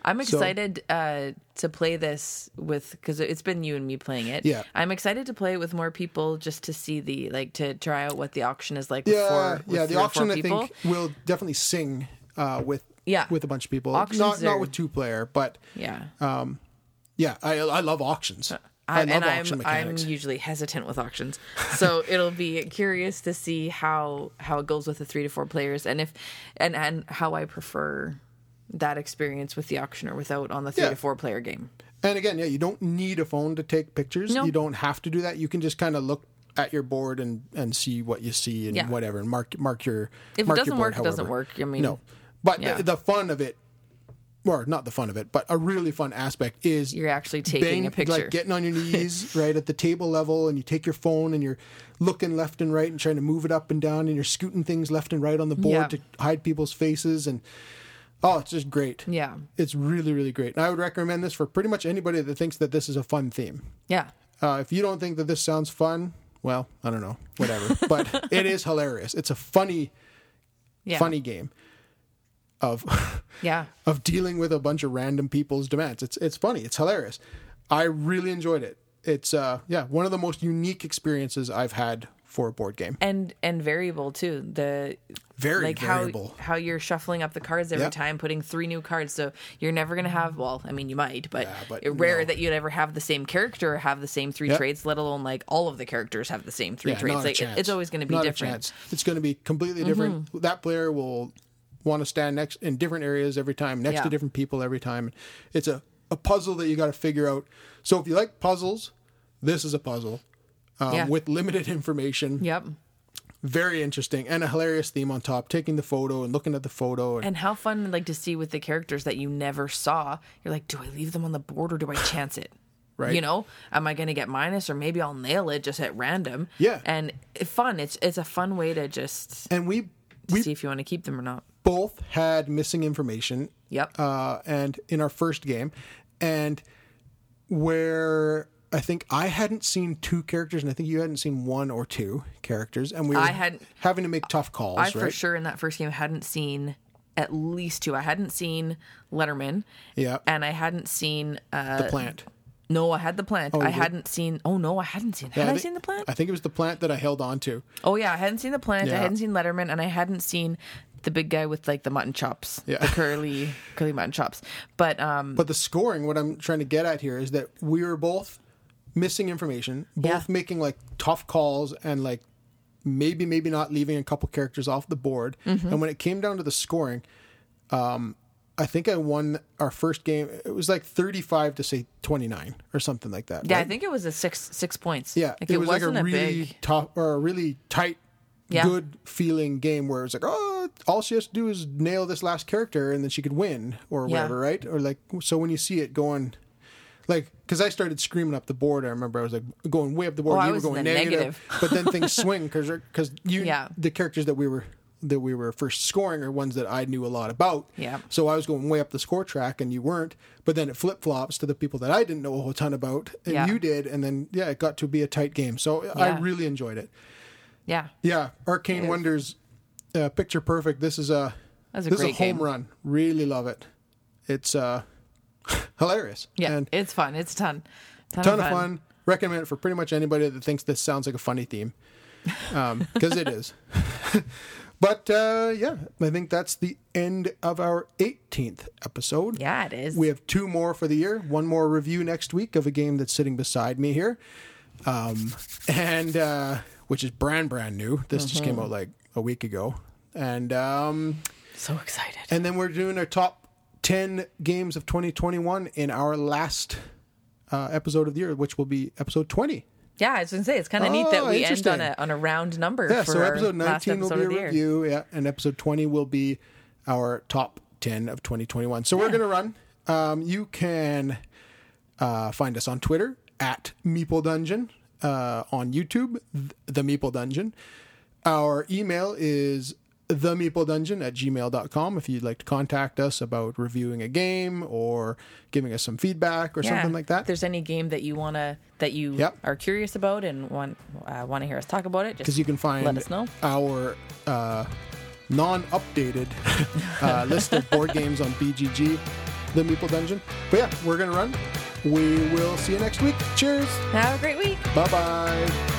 I'm excited uh, to play this with because it's been you and me playing it. Yeah. I'm excited to play it with more people just to see the like to try out what the auction is like. Yeah, with four, with yeah. The auction I think will definitely sing uh, with Yeah. with a bunch of people. Auctions not not with two player, but Yeah. Um, yeah, I I love auctions. Uh, I, I, love and auction I'm mechanics. I'm usually hesitant with auctions, so (laughs) it'll be curious to see how how it goes with the three to four players, and if and and how I prefer that experience with the auction or without on the three Yeah. to four player game. And again, yeah, you don't need a phone to take pictures. No. You don't have to do that. You can just kind of look at your board and and see what you see and Yeah. whatever, and mark mark your. If it mark your doesn't board work, it doesn't work. I mean, No, but Yeah. the, the fun of it, or not the fun of it, but a really fun aspect is You're actually taking a picture. like getting on your (laughs) knees right at the table level, and you take your phone and you're looking left and right and trying to move it up and down, and you're scooting things left and right on the board Yeah. to hide people's faces, and oh, it's just great. Yeah, It's really really great, and I would recommend this for pretty much anybody that thinks that this is a fun theme. yeah. Uh, if you don't think that this sounds fun, well, I don't know, whatever. but (laughs) it is hilarious. It's a funny, Yeah. funny game. Of (laughs) Yeah. of dealing with a bunch of random people's demands. It's it's funny. It's hilarious. I really enjoyed it. It's uh yeah one of the most unique experiences I've had for a board game. And and variable too. The Very like variable. how how you're shuffling up the cards every Yeah. time, putting three new cards. So you're never gonna have. Well, I mean, you might, but, Yeah, but it's rare no. that you'd ever have the same character or have the same three Yep. traits. Let alone like all of the characters have the same three Yeah, traits. Like it- it's always going to be Not different. Mm-hmm. It's going to be completely different. That player will want to stand next in different areas every time, next to different people every time. It's a, a puzzle that you got to figure out. So if you like puzzles, this is a puzzle um, Yeah. with limited information. Yep. Very interesting and a hilarious theme on top. Taking the photo and looking at the photo and And how fun like to see with the characters that you never saw. You're like, do I leave them on the board or do I (laughs) chance it? Right. You know, am I going to get minus or maybe I'll nail it just at random? Yeah. And fun. It's it's a fun way to just and we we see if you want to keep them or not. both had missing information Yep. uh, and in our first game, and where I think I hadn't seen two characters, and I think you hadn't seen one or two characters, and we were I hadn't- having to make tough calls. I right? for sure in that first game hadn't seen at least two. I hadn't seen Letterman. Yeah, And I hadn't seen. Uh, the plant. No, I had the plant. you I hadn't seen. Oh no, I hadn't seen. Yeah, Had I, think- seen the plant? I think it was the plant that I held on to. Oh yeah, I hadn't seen the plant. I hadn't seen Letterman, and I hadn't seen the big guy with like the mutton chops, Yeah. the curly (laughs) curly mutton chops. But um, But the scoring, what I'm trying to get at here is that we were both missing information, both Yeah. making like tough calls and like maybe, maybe not leaving a couple characters off the board. Mm-hmm. And when it came down to the scoring, um, I think I won our first game. It was like 35 to say 29 or something like that. yeah, I think it was a six six points. Yeah, like it, was like a wasn't really big. tough or a really tight, Yeah. good feeling game where it was like, oh, all she has to do is nail this last character and then she could win or Yeah. whatever, right? Or like, so when you see it going, like, because I started screaming up the board, I remember I was like going way up the board, Oh, you were going negative, negative. but then things (laughs) swing because because you Yeah. the characters that we were that we were first scoring are ones that I knew a lot about. Yeah. So I was going way up the score track and you weren't. But then it flip flops to the people that I didn't know a whole ton about and Yeah. you did. And then, yeah, it got to be a tight game. So I really enjoyed it. Yeah, Yeah. Arcane Wonders, uh, picture perfect. This is a, That's a this is a home game. run. Really love it. It's uh, (laughs) hilarious. yeah, And it's fun. It's a ton, ton, ton of fun. Recommend it for pretty much anybody that thinks this sounds like a funny theme. Because it is. (laughs) but uh, yeah, I think that's the end of our 18th episode. Yeah, it is. We have two more for the year. One more review next week of a game that's sitting beside me here, um, and uh, which is brand brand new. This just Mm-hmm. came out like a week ago, and um, so excited. and then we're doing our top ten games of 2021 in our last uh, episode of the year, which will be episode 20. Yeah, I was gonna say it's kind of neat that Oh, we end on a on a round number. Yeah, for so our episode last 19 will be a of the year. review, yeah, and episode 20 will be our top 10 of 2021. So we're going to run. Um, you can uh, find us on Twitter at Meeple Dungeon, uh, on YouTube, th- The Meeple Dungeon. Our email is the Meeple Dungeon at gmail.com if you'd like to contact us about reviewing a game or giving us some feedback or something like that. If there's any game that you wanna that you Yep. are curious about and want uh, want to hear us talk about it, because just you can find let us know. our uh, non-updated (laughs) uh, list of board games on BGG, the Meeple Dungeon. But yeah, we're gonna run. We will see you next week. Cheers. Have a great week. Bye bye.